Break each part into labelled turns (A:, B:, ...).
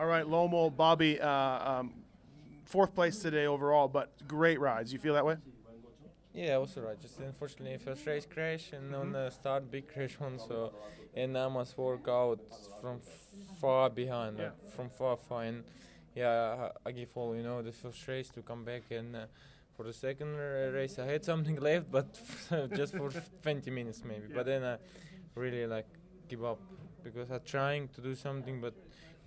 A: All right, Lommel, Bobby, uh, um, fourth place today overall, but great rides. You feel that way?
B: Yeah, also right. Just unfortunately, first race crash and on the start big crash one. So, and I must work out from far behind, like, from far far. And yeah, I, I give all you know the first race to come back and. Uh, for the second race, I had something left, but just for 20 minutes maybe. But then I really like give up because I'm trying to do something, but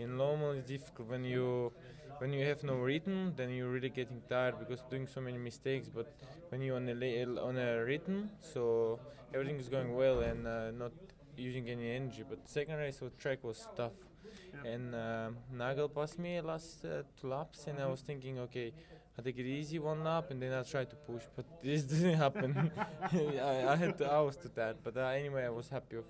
B: in Lommel it's difficult when you when you have no rhythm then you're really getting tired because doing so many mistakes. But when you're on a on a written, so everything is going well and uh, not using any energy. But second race of track was tough, and uh, Nagl passed me last uh, two laps, and I was thinking, okay. I take it easy one lap and then I try to push, but this didn't happen. I, I had to, I was too tired, but uh, anyway, I was happy with,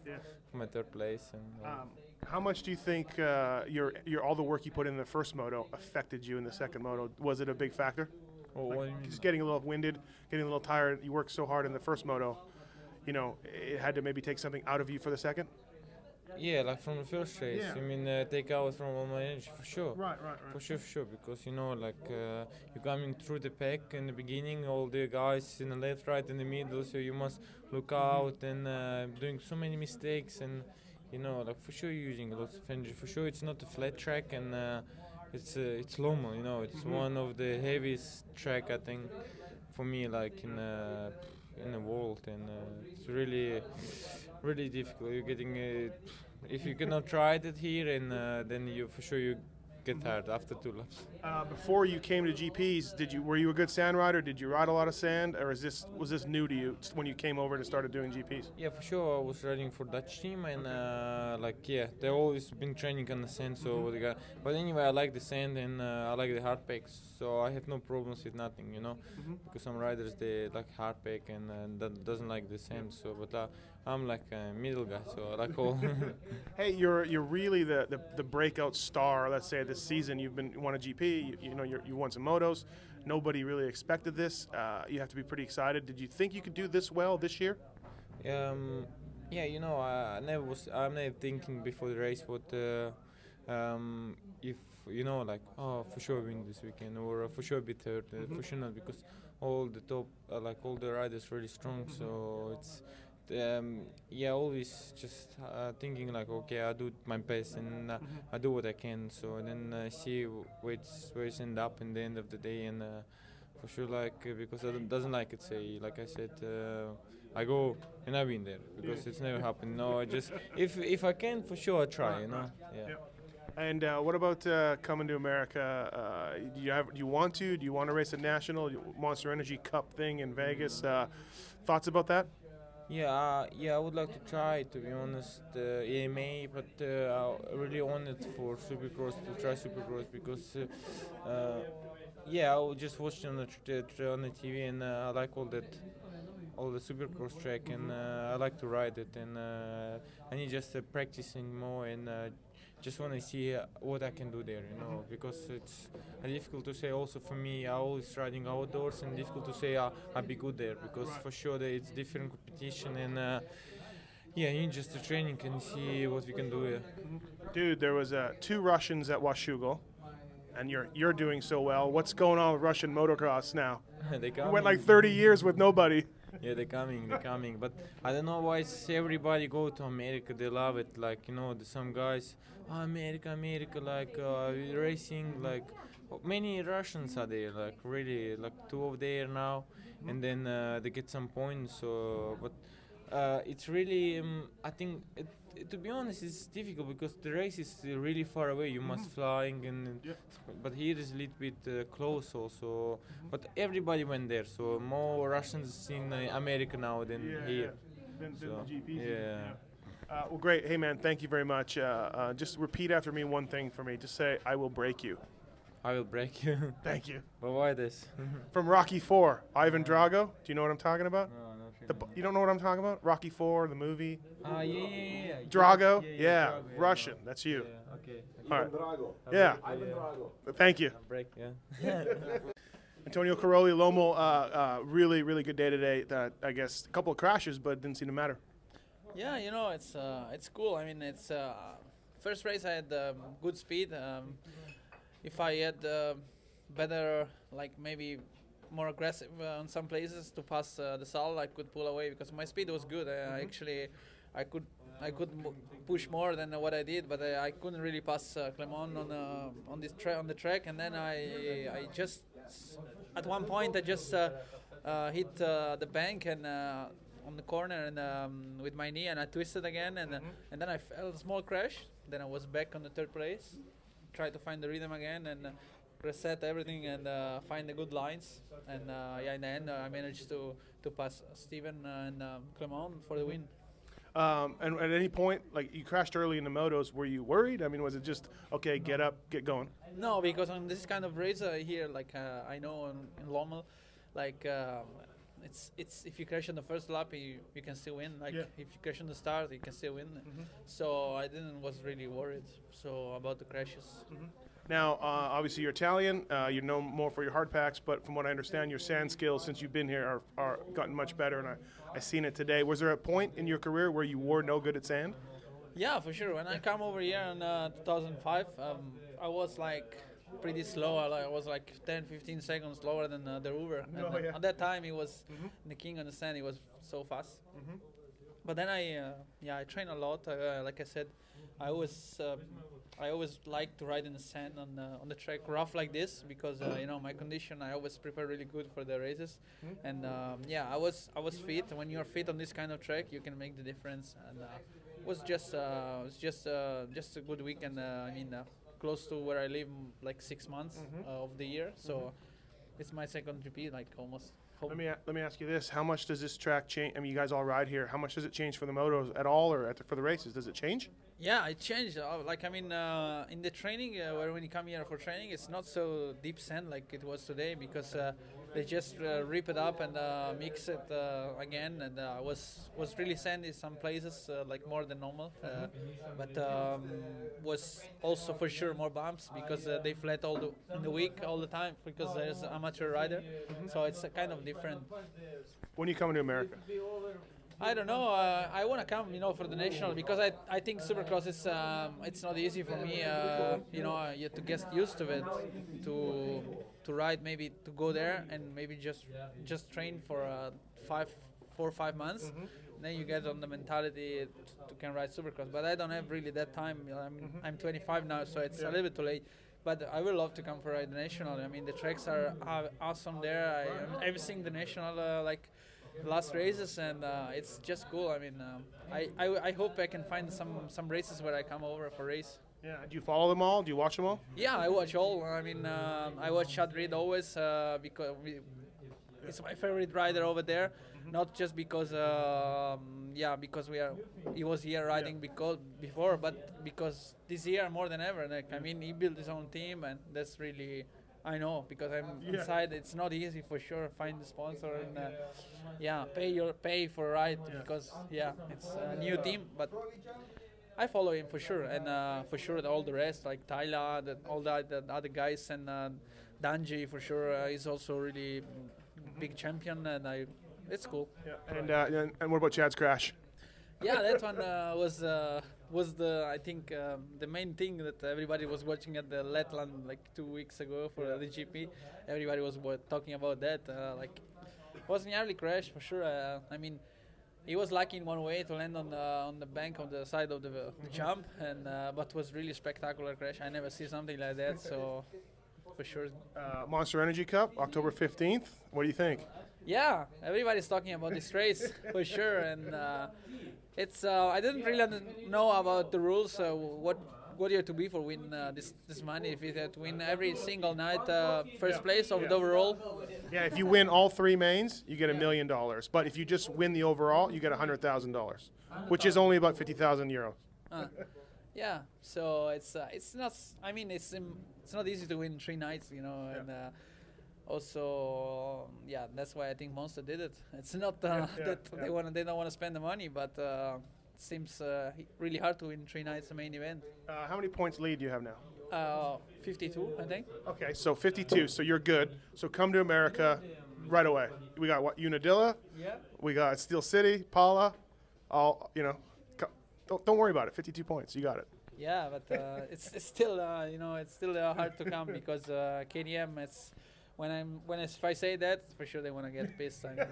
B: for my third place. And uh,
A: Um, how much do you think uh, your your all the work you put in the first moto affected you in the second moto? Was it a big factor?
B: oh, you mean?
A: Just getting a little winded, getting a little tired. You worked so hard in the first moto. You know, it had to maybe take something out of you for the second.
B: Yeah, like from the first race.
A: Yeah.
B: I mean, uh, take out from all my energy for sure.
A: Right, right, right,
B: For sure, for sure. Because you know, like uh, you're coming through the pack in the beginning, all the guys in the left, right, in the middle. So you must look out and uh, doing so many mistakes, and you know, like for sure you're using lots of energy. For sure, it's not a flat track, and uh, it's uh, it's Lommel. You know, it's one of the heaviest track I think for me, like in uh, in the world, and uh, it's really really difficult. You're getting uh, if you cannot try it here, and uh, then you for sure you get tired after two laps.
A: Uh, before you came to GPs, did you were you a good sand rider? Did you ride a lot of sand, or is this was this new to you when you came over and started doing GPs?
B: Yeah, for sure. I was riding for Dutch team, and uh, like yeah, they always been training on the sand. So they got, but anyway, I like the sand and uh, I like the hard packs. So I have no problems with nothing, you know, because some riders they like hard pack and uh, that doesn't like the same. So, but uh, I'm like a middle guy, so I like all.
A: Hey, you're you're really the, the, the breakout star. Let's say this season you've been won a GP. You, you know you're, you won some motos. Nobody really expected this. Uh, you have to be pretty excited. Did you think you could do this well this year?
B: Um, yeah, you know, I, I never was. I'm never thinking before the race what uh, um, if you know, like, oh, for sure win this weekend, or uh, for sure be third. Uh, For sure not, because all the top, uh, like all the riders, really strong. So it's. Um, yeah, always just uh, thinking like, okay, I do my best and uh, I do what I can. So then uh, see where it's where it's end up in the end of the day, and uh, for sure, like because I don't- doesn't like it. Say, like I said, uh, I go and I win there because it's never happened. No, I just if if I can, for sure I try. You know, yeah.
A: And uh, what about uh, coming to America? Uh, do you have? Do you want to? Do you want to race a national Monster Energy Cup thing in Vegas? Uh, thoughts about that?
B: Yeah, uh, yeah, I would like to try to be honest, AMA, but uh, I really wanted for Supercross to try Supercross because, yeah, I was just watching on the on the TV and I like all that, all the Supercross track and uh, I like to ride it and uh, I need just uh, practicing more and just want to see uh, what I can do there, you know, because it's difficult to say. Also for me, I always riding outdoors, and difficult to say uh, I'll be good there because for sure that it's different competition and. Uh, yeah, you just the training and see what we can do here.
A: Dude, there was uh, two Russians at Washougal, and you're you're doing so well. What's going on with Russian motocross now?
B: they
A: You went like 30 years with nobody.
B: Yeah, they're coming, they're coming. But I don't know why everybody go to America. They love it. Like you know, some guys, oh, America, America, like uh, racing. Like many Russians are there. Like really, like two of there now, and then uh, they get some points. So, but uh, it's really, um, I think, it, it- to be honest, it's difficult because the race is uh, really far away. You must flying and, but here is a little bit uh, close also. But everybody went there, so more Russians in uh, America now than here.
A: Than- than the
B: So,
A: GPs.
B: yeah.
A: Uh, well, great. Hey, man, thank you very much. Uh, uh, just repeat after me one thing for me. Just say, I will break you.
B: I will break you.
A: Thank you.
B: but why this?
A: From Rocky Four, Ivan Drago. Do you know what I'm talking about?
B: no,
A: The, you don't know what I'm talking about? Rocky Four, the movie.
B: Ah, yeah, yeah, yeah, yeah.
A: Drago?
B: Yeah,
A: Yeah,
B: yeah, Drago, yeah.
A: Russian. That's you.
B: Yeah, okay.
A: All right.
C: Drago.
A: Yeah.
C: Ivan Drago.
A: Thank you.
B: Break, yeah.
A: Antonio Cairoli, Lommel, uh, uh, really, really good day today. Uh, I guess a couple of crashes, but didn't seem to matter.
D: Yeah, you know, it's uh, it's cool. I mean, it's uh,
C: first race I had um, good speed. Um, if I had uh, better, like maybe more aggressive uh, on some places to pass uh, Desalle, I could pull away because my speed was good. I actually, I could. I could m- push more than what I did, but I, I couldn't really pass uh, Clement on uh, on this tra- on the track. And then I I just at one point I just uh, uh, hit uh, the bank and uh, on the corner and um, with my knee and I twisted again and uh, and then I felt a small crash. Then I was back on the third place, tried to find the rhythm again and uh, reset everything and uh, find the good lines. And uh, yeah, in the end uh, I managed to to pass Steven and um, Clement for the win.
A: Um, and at any point, like you crashed early in the motos, were you worried? I mean, was it just okay, get up, get going?
C: No, because on this kind of race uh, here, like uh, I know in, in Lommel, like um, it's it's if you crash on the first lap, you, you can still win. Like
A: Yeah.
C: if you crash on the start, you can still win. So I didn't was really worried. So about the crashes.
A: Now, uh, obviously, you're Italian. Uh, you're known more for your hard packs, but from what I understand, your sand skills since you've been here are, are gotten much better, and I I seen it today. Was there a point in your career where you were no good at sand?
C: Yeah, for sure. When I come over here in uh, 2005, um, I was like pretty slow. I, was like 10, 15 seconds slower than uh, the Uber. And,
A: Oh,
C: uh,
A: yeah.
C: At that time, he was the king on the sand. He was so fast. But then I, uh, yeah, I train a lot. Uh, like I said, I always, uh, I always like to ride in the sand on the, on the track rough like this because uh, you know my condition. I always prepare really good for the races, and um, yeah, I was I was fit. When you're fit on this kind of track, you can make the difference. And uh, it was just uh, it was just uh, just a good weekend. Uh, I mean, uh, close to where I live, like six months uh, of the year. So it's my second GP, like almost.
A: Let me let me ask you this: How much does this track change? I mean, you guys all ride here. How much does it change for the motos at all, or at the, for the races? Does it change?
C: Yeah, it changed. Uh, like I mean, uh, in the training, uh, when you come here for training, it's not so deep sand like it was today because uh, they just uh, rip it up and uh, mix it uh, again, and was was really sandy some places, like more than normal. But um, was also for sure more bumps because they flat all the the week all the time because there's amateur rider, so it's kind of different.
A: When you coming to America?
C: I don't know. Uh, I want to come, you know, for the national because I, I think Supercross is um, it's not easy for me. Uh, you know, uh, you have to get used to it, to to ride maybe to go there and maybe just just train for uh, five, four or five months. Then you get on the mentality to, can ride Supercross. But I don't have really that time. You know, I'm I'm 25 now, so it's a little bit too late. But I would love to come for ride the national. I mean, the tracks are, are awesome there. I, I'm seeing the national uh, like last races and uh, it's just cool. I mean, um, I, I I hope I can find some some races where I come over for race.
A: Yeah. Do you follow them all? Do you watch them all?
C: Yeah, I watch all. I mean, um, I watch Chad Reed always uh, because we, he's my favorite rider over there. Not just because, um, yeah, because we are he was here riding because before, but because this year more than ever. Like I mean, he built his own team, and that's really. I know because I'm
A: Yeah.
C: inside. It's not easy for sure. Find the sponsor and uh, yeah, pay your pay for a ride because yeah, it's a new team. But I follow him for sure, and uh, for sure all the rest like Tyler, the, all the, the other guys, and uh, Dungey for sure uh, is also really big champion, and I, it's cool.
A: Yeah. And uh, and, and what about Chad's crash?
C: Yeah, that one uh, was uh, was the I think um, the main thing that everybody was watching at the Letland like two weeks ago for the GP. Everybody was wa- talking about that. Uh, like, it was an early crash for sure. Uh, I mean, he was lucky in one way to land on the on the bank on the side of the, the jump, and uh, but was really spectacular crash. I never see something like that. So, for sure,
A: Uh, Monster Energy Cup, October 15th. What do you think?
C: Yeah, everybody's talking about this race for sure, and uh, it's. Uh, I didn't really know about the rules. Uh, what what you have to be for win uh, this this money? If you have to win every single night, uh, first place of the overall.
A: Yeah, if you win all three mains, you get a million dollars. But if you just win the overall, you get a hundred thousand dollars, which is only about fifty thousand euros.
C: Uh, yeah, so it's uh, it's not. I mean, it's um, it's not easy to win three nights, you know, and. Also, yeah, that's why I think Monster did it. It's not uh,
A: yeah,
C: that
A: yeah.
C: they want they don't want to spend the money, but uh, it seems uh, really hard to win three nights the main event.
A: Uh, how many points lead do you have now?
C: Uh, 52, I think.
A: Okay, so 52. So you're good. So come to America right away. We got what Unadilla.
C: Yeah.
A: We got Steel City, Pala. All you know. Don't, don't worry about it. 52 points. You got it.
C: Yeah, but uh, it's, it's still uh, you know it's still uh, hard to come because uh, KTM it's when I'm when it's, if I say that for sure they want to get pissed. I mean,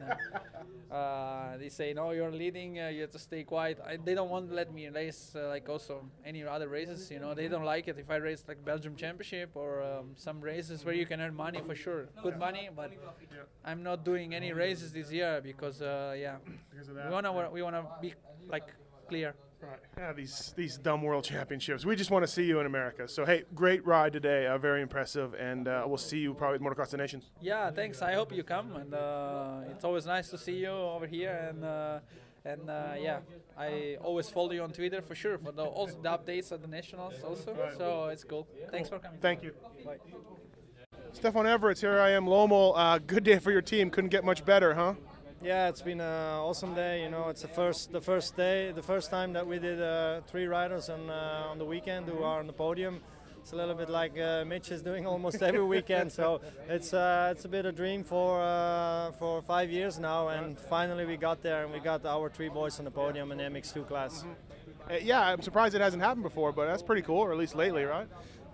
C: uh, uh, they say no, you're leading, uh, you have to stay quiet. I, they don't want to let me race uh, like also any other races. You know they don't like it if I race like Belgium Championship or um, some races where you can earn money for sure, good money. But I'm not doing any races this year because uh, yeah,
A: Because of
C: we wanna we wanna be like clear.
A: Right. Yeah, these these dumb world championships. We just want to see you in America. So hey, great ride today. Uh, very impressive, and uh, we'll see you probably at Motocross the Nations.
C: Yeah, thanks. I hope you come, and uh, it's always nice to see you over here. And uh, and uh, yeah, I always follow you on Twitter for sure for the also the updates at the nationals also. So it's cool. Thanks for coming.
A: Thank you.
C: Bye.
A: Stefan Everts, here I am, Lommel. Uh, good day for your team. Couldn't get much better, huh?
D: Yeah, it's been an awesome day. You know, it's the first the first day, the first time that we did uh, three riders on uh, on the weekend who are on the podium. It's a little bit like uh, Mitch is doing almost every weekend. So it's uh, it's a bit of a dream for uh, for five years now, and finally we got there and we got our three boys on the podium in the MX2 class.
A: Uh, yeah, I'm surprised it hasn't happened before, but that's pretty cool, or at least lately, right?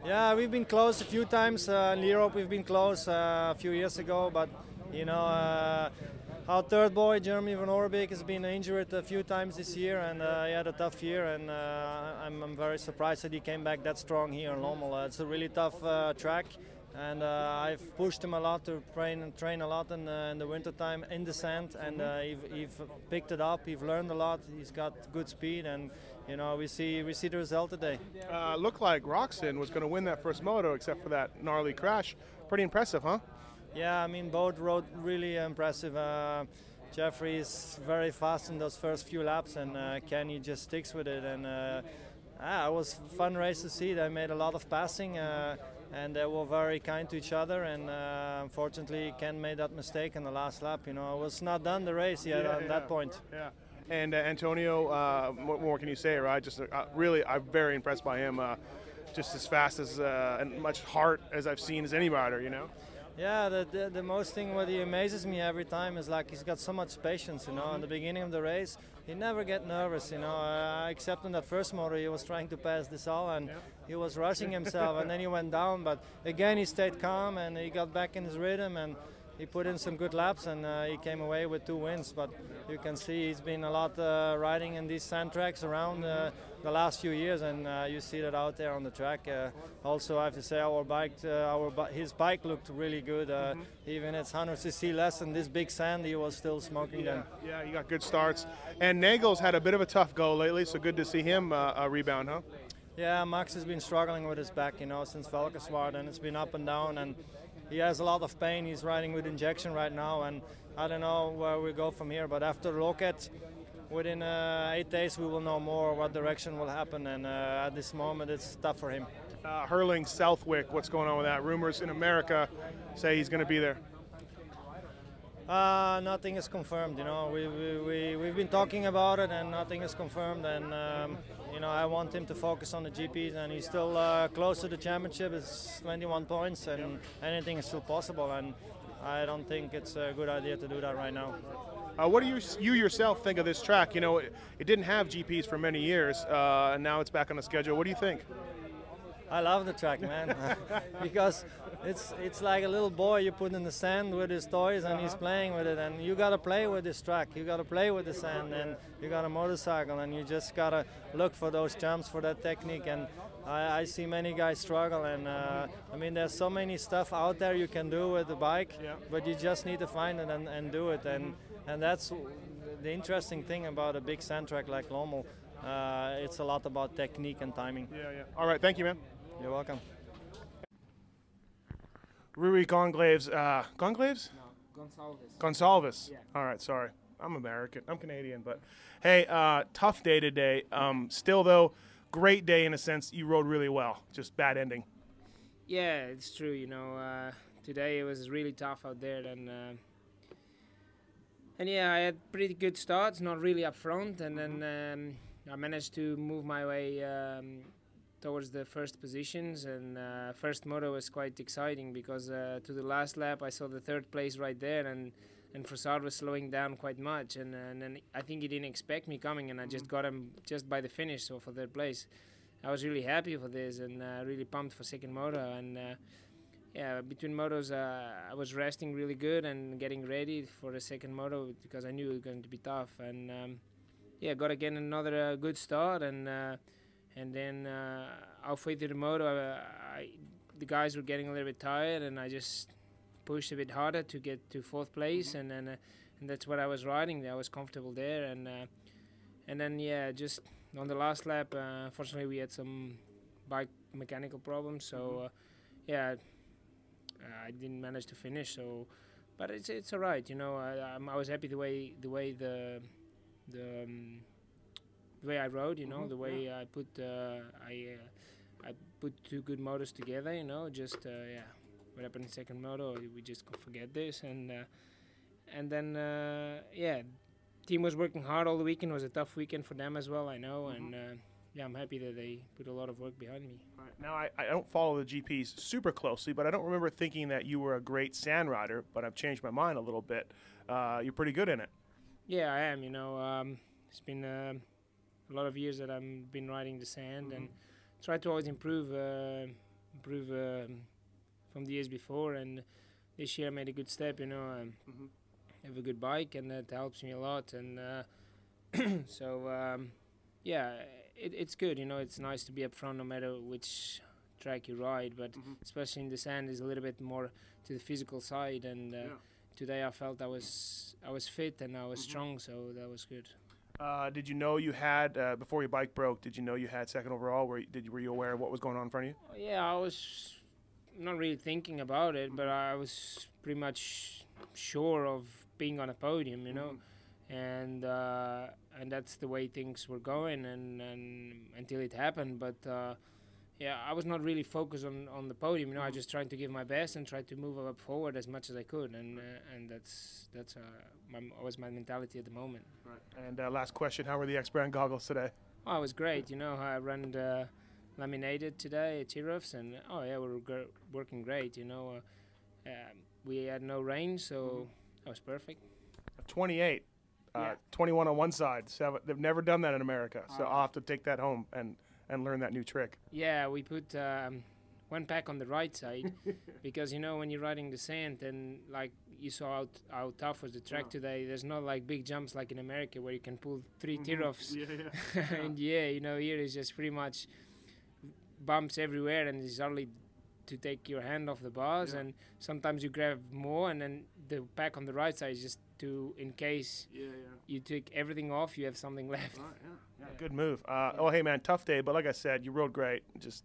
D: Yeah, we've been close a few times. Uh, in Europe, we've been close uh, a few years ago, but you know, uh, our third boy, Jeremy Van Horebeek, has been injured a few times this year, and uh, he had a tough year. And uh, I'm, I'm very surprised that he came back that strong here in Lommel. Uh, it's a really tough uh, track. And uh, I've pushed him a lot to train and train a lot in, the in the wintertime in the sand, and he's picked it up. He's learned a lot. He's got good speed, and you know we see we see the result today.
A: Looked like Roczen was going to win that first moto, except for that gnarly crash. Pretty impressive, huh?
D: Yeah, I mean, both rode really impressive. Uh, Jeffrey is very fast in those first few laps, and uh, Kenny just sticks with it. And uh, ah, it was a fun race to see. They made a lot of passing, uh, and they were very kind to each other. And uh, unfortunately, Ken made that mistake in the last lap. You know, it was not done the race yet
A: Yeah,
D: at
A: yeah.
D: that point.
A: Yeah. And uh, Antonio, uh, what more can you say, right? Just uh, really, I'm very impressed by him. Uh, just as fast as uh, and much heart as I've seen as any rider, you know.
D: Yeah, the, the, the most thing what he amazes me every time is like he's got so much patience, you know. In the beginning of the race, he never get nervous, you know. Uh, except in that first motor, he was trying to pass Desalle and he was rushing himself, and then he went down. But again, he stayed calm and he got back in his rhythm and he put in some good laps and uh, he came away with two wins. But you can see he's been a lot uh, riding in these sand tracks around uh, the last few years, and uh, you see that out there on the track. Uh, also, I have to say our bike, uh, our his bike looked really good. Uh, Even it's 100 cc less than this big sand, he was still smoking them.
A: Yeah, he got good starts. And Nagl's had a bit of a tough go lately, so good to see him rebound, huh?
D: Yeah, Max has been struggling with his back, you know, since Valkenswaard, and it's been up and down, and he has a lot of pain. He's riding with injection right now, and I don't know where we go from here. But after Loket, within uh, eight days, we will know more what direction will happen, and uh, at this moment, it's tough for him.
A: Uh, Herlings Southwick, what's going on with that? Rumors in America say he's going to be there.
D: Uh, nothing is confirmed. You know, we, we, we, we've been talking about it and nothing is confirmed. And, um, you know, I want him to focus on the GPs and he's still uh, close to the championship. It's 21 points and anything is still possible. And I don't think it's a good idea to do that right now.
A: Uh, what do you you yourself think of this track? You know, it, it didn't have GPs for many years, uh, and now it's back on the schedule. What do you think?
D: I love the track, man, because it's it's like a little boy you put in the sand with his toys and he's playing with it, and you gotta play with this track. You gotta play with the sand, and you got a motorcycle, and you just gotta look for those jumps for that technique. And I, I see many guys struggle, and uh, I mean there's so many stuff out there you can do with the bike,
A: Yeah.
D: but you just need to find it and, and do it. And and that's the interesting thing about a big sand track like Lommel. Uh, it's a lot about technique and timing.
A: Yeah, yeah. All right, thank you, man.
D: You're welcome.
A: Rui Gonglaves, uh, Gonglaves?
E: Gonsalves.
A: Gonsalves.
E: Yeah.
A: All right, sorry. I'm American. I'm Canadian, but hey, uh, tough day today. Um, still, though, great day in a sense. You rode really well. Just bad ending.
E: Yeah, it's true. You know, uh, today it was really tough out there, and uh, and yeah, I had pretty good starts, not really up front, and then um, I managed to move my way um, towards the first positions. And uh, first moto was quite exciting because uh, to the last lap I saw the third place right there, and and Frossard was slowing down quite much, and and then I think he didn't expect me coming, and I just got him just by the finish, so for third place. I was really happy for this and uh, really pumped for second moto. And uh, yeah, between motos, uh, I was resting really good and getting ready for the second moto because I knew it was going to be tough. And um, yeah, got again another uh, good start and. And then uh, halfway through the moto, I, I, the guys were getting a little bit tired, and I just pushed a bit harder to get to fourth place, and then uh, and that's what I was riding. I was comfortable there, and uh, and then yeah, just on the last lap, uh, unfortunately we had some bike mechanical problems, so uh, yeah, I didn't manage to finish. So, but it's it's all right, you know. I, I'm, I was happy the way the way the the um, the way I rode, you know,
A: Mhm,
E: the way I put uh, I uh, I put two good motors together, you know, just uh, yeah. What happened in second moto? We just forget this, and uh, and then uh, yeah, team was working hard all the weekend. It was a tough weekend for them as well, I know, and uh, yeah, I'm happy that they put a lot of work behind me.
A: Right. Now, I, I don't follow the GPs super closely, but I don't remember thinking that you were a great sand rider, but I've changed my mind a little bit. Uh, you're pretty good in it.
E: Yeah, I am. You know, um, it's been uh, a lot of years that I've been riding the sand and try to always improve, uh, improve um, from the years before. And this year I made a good step. You know, um,
A: Mhm.
E: I have a good bike and that helps me a lot. And uh, so um, yeah, it, it's good. You know, it's nice to be up front no matter which track you ride, but
A: Mhm.
E: especially in the sand is a little bit more to the physical side and. Uh,
A: Yeah.
E: Today I felt I was I was fit and I was
A: Mhm.
E: strong, so that was good.
A: Uh, did you know you had uh, before your bike broke? Did you know you had second overall? Were you, did you, were you aware of what was going on in front of you?
E: Yeah, I was not really thinking about it, but I was pretty much sure of being on a podium, you know, and uh, and that's the way things were going, and, and until it happened. But uh, yeah, I was not really focused on, on the podium. You know, I just tried to give my best and tried to move up forward as much as I could, and uh, and that's that's uh, my was my mentality at the moment.
A: Right. And uh, last question: How were the X brand goggles today?
E: Oh, it was great. You know, I ran uh, laminated today at tear-offs, and oh yeah, we were gr- working great. You know, uh, um, we had no rain, so that was perfect.
A: 28, uh,
E: Yeah.
A: 21 on one side. Seven, they've never done that in America, so I'll have to take that home and and learn that new trick.
E: Yeah, we put um, one pack on the right side because you know when you're riding the sand, and like you saw how, t- how tough was the track today. There's not like big jumps like in America where you can pull 3 tear-offs
A: Yeah, yeah.
E: and yeah, you know, here is just pretty much bumps everywhere, and it's only to take your hand off the bars,
A: Yeah.
E: and sometimes you grab more, and then the pack on the right side is just to in case
A: yeah, yeah.
E: you take everything off, you have something left.
A: Yeah, good move. Uh, oh, hey, man, tough day, but like I said, you rode great. Just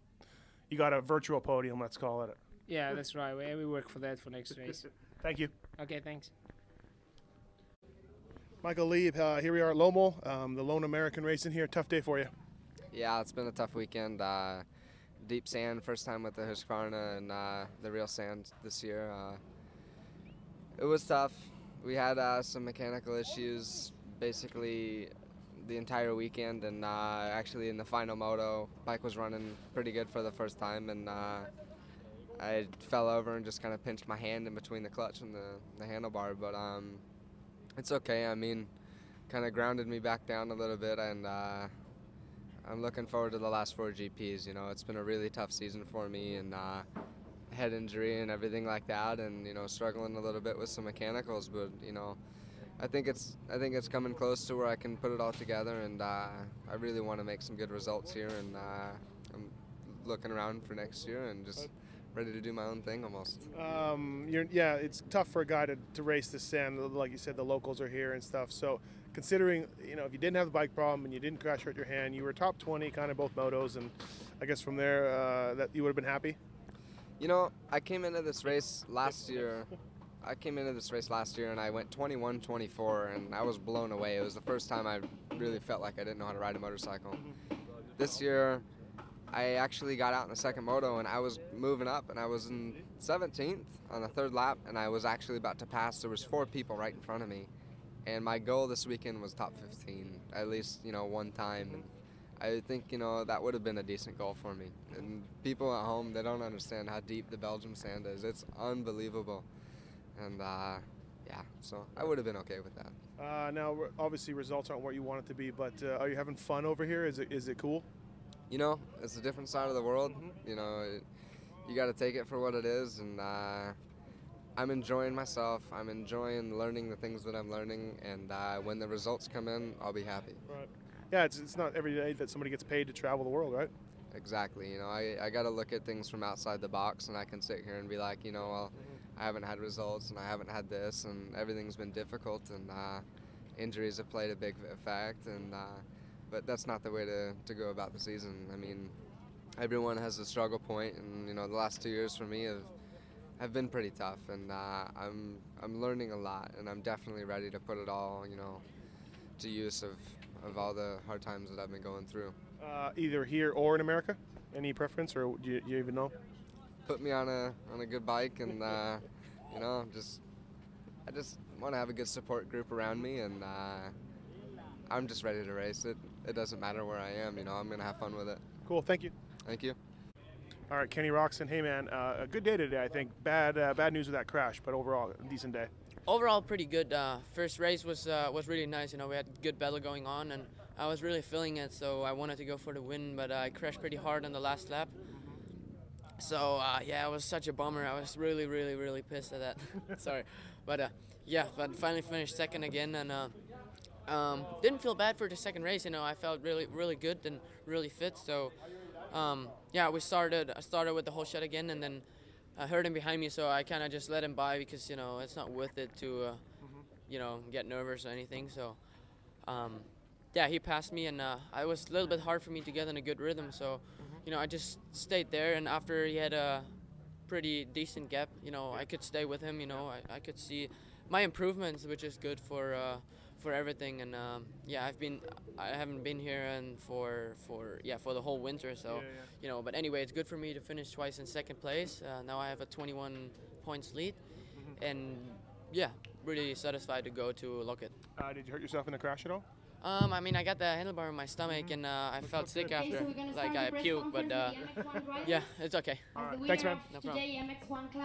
A: you got a virtual podium, let's call it.
E: Yeah, that's right. We, we work for that for next race.
A: Thank you.
E: Okay, thanks.
A: Michael Leib, uh, here we are at Lommel, um, the lone American racing here. Tough day for you.
F: Yeah, it's been a tough weekend. Uh, deep sand, first time with the Husqvarna and uh, the real sand this year. Uh, it was tough. We had uh, some mechanical issues basically the entire weekend, and uh, actually in the final moto, bike was running pretty good for the first time, and uh, I fell over and just kind of pinched my hand in between the clutch and the, the handlebar. But um, it's okay. I mean, kind of grounded me back down a little bit, and uh, I'm looking forward to the last four GPs. You know, it's been a really tough season for me, and uh, head injury and everything like that, and you know, struggling a little bit with some mechanicals. But you know, I think it's I think it's coming close to where I can put it all together, and uh, I really want to make some good results here, and uh, I'm looking around for next year and just ready to do my own thing almost.
A: Um, you're, yeah, it's tough for a guy to, to race the sand. Like you said, the locals are here and stuff. So, considering, you know, if you didn't have the bike problem and you didn't crash hurt your hand, you were top 20 kind of both motos. And I guess from there, uh, that you would have been happy.
F: You know, I came into this race last year. I came into this race last year and I went 21 24 and I was blown away. It was the first time I really felt like I didn't know how to ride a motorcycle. This year, I actually got out in the second moto and I was moving up and I was in 17th on the third lap and I was actually about to pass. There was four people right in front of me. And my goal this weekend was top 15, at least, you know, one time. And I think, you know, that would have been a decent goal for me. And people at home, they don't understand how deep the Belgium sand is. It's unbelievable. And, uh, yeah, so I would have been okay with that.
A: Uh, now, obviously, results aren't what you want it to be, but uh, are you having fun over here? Is it is it cool?
F: you know, it's a different side of the world.
A: Mhm.
F: You know, it, you got to take it for what it is, and uh, I'm enjoying myself. I'm enjoying learning the things that I'm learning, and uh, when the results come in, I'll be happy.
A: Right. Yeah, it's, it's not every day that somebody gets paid to travel the world, right?
F: Exactly. You know, I, I got to look at things from outside the box, and I can sit here and be like, you know, well, I haven't had results, and I haven't had this, and everything's been difficult, and uh, injuries have played a big effect, and uh, but that's not the way to, to go about the season. I mean, everyone has a struggle point, and you know, the last two years for me have have been pretty tough, and uh, I'm I'm learning a lot, and I'm definitely ready to put it all, you know, to use of of all the hard times that I've been going through.
A: Uh, either here or in America? Any preference, or do you, do you even know?
F: put me on a on a good bike and uh, you know just I just want to have a good support group around me and uh, I'm just ready to race it. It doesn't matter where I am, you know. I'm gonna have fun with it.
A: Cool, thank you.
F: Thank you.
A: All right, Kenny Roczen. Hey, man, uh, a good day today. I think bad uh, bad news with that crash, but overall, a decent day.
G: overall pretty good. Uh, first race was uh, was really nice. You know, we had good battle going on, and I was really feeling it. So I wanted to go for the win, but I crashed pretty hard on the last lap. So uh, yeah, it was such a bummer. I was really, really, really pissed at that. Sorry, but uh, yeah, but finally finished second again, and uh, um, didn't feel bad for the second race. You know, I felt really, really good and really fit. So um, yeah, we started. I started with the whole shot again, and then I heard him behind me, so I kind of just let him by because you know it's not worth it to, uh, you know, get nervous or anything. So, um, yeah, he passed me, and uh, I was a little bit hard for me to get in a good rhythm. So, you know, I just stayed there, and after he had a pretty decent gap, you know, I could stay with him. You know, I, I could see my improvements, which is good for uh, for everything. And um, yeah, I've been I haven't been here and for for yeah for the whole winter. So
A: Yeah, yeah.
G: you know, but anyway, it's good for me to finish twice in second place. Uh, now I have a 21 points lead, and yeah, really satisfied to go to Loket.
A: Uh, did you hurt yourself in the crash at all?
G: Um, I mean, I got the handlebar in my stomach, and uh, I felt sick
A: good.
G: after, like I puked, but uh, yeah, it's okay.
A: All right, thanks, man.
G: No problem.
H: Today, MX1 class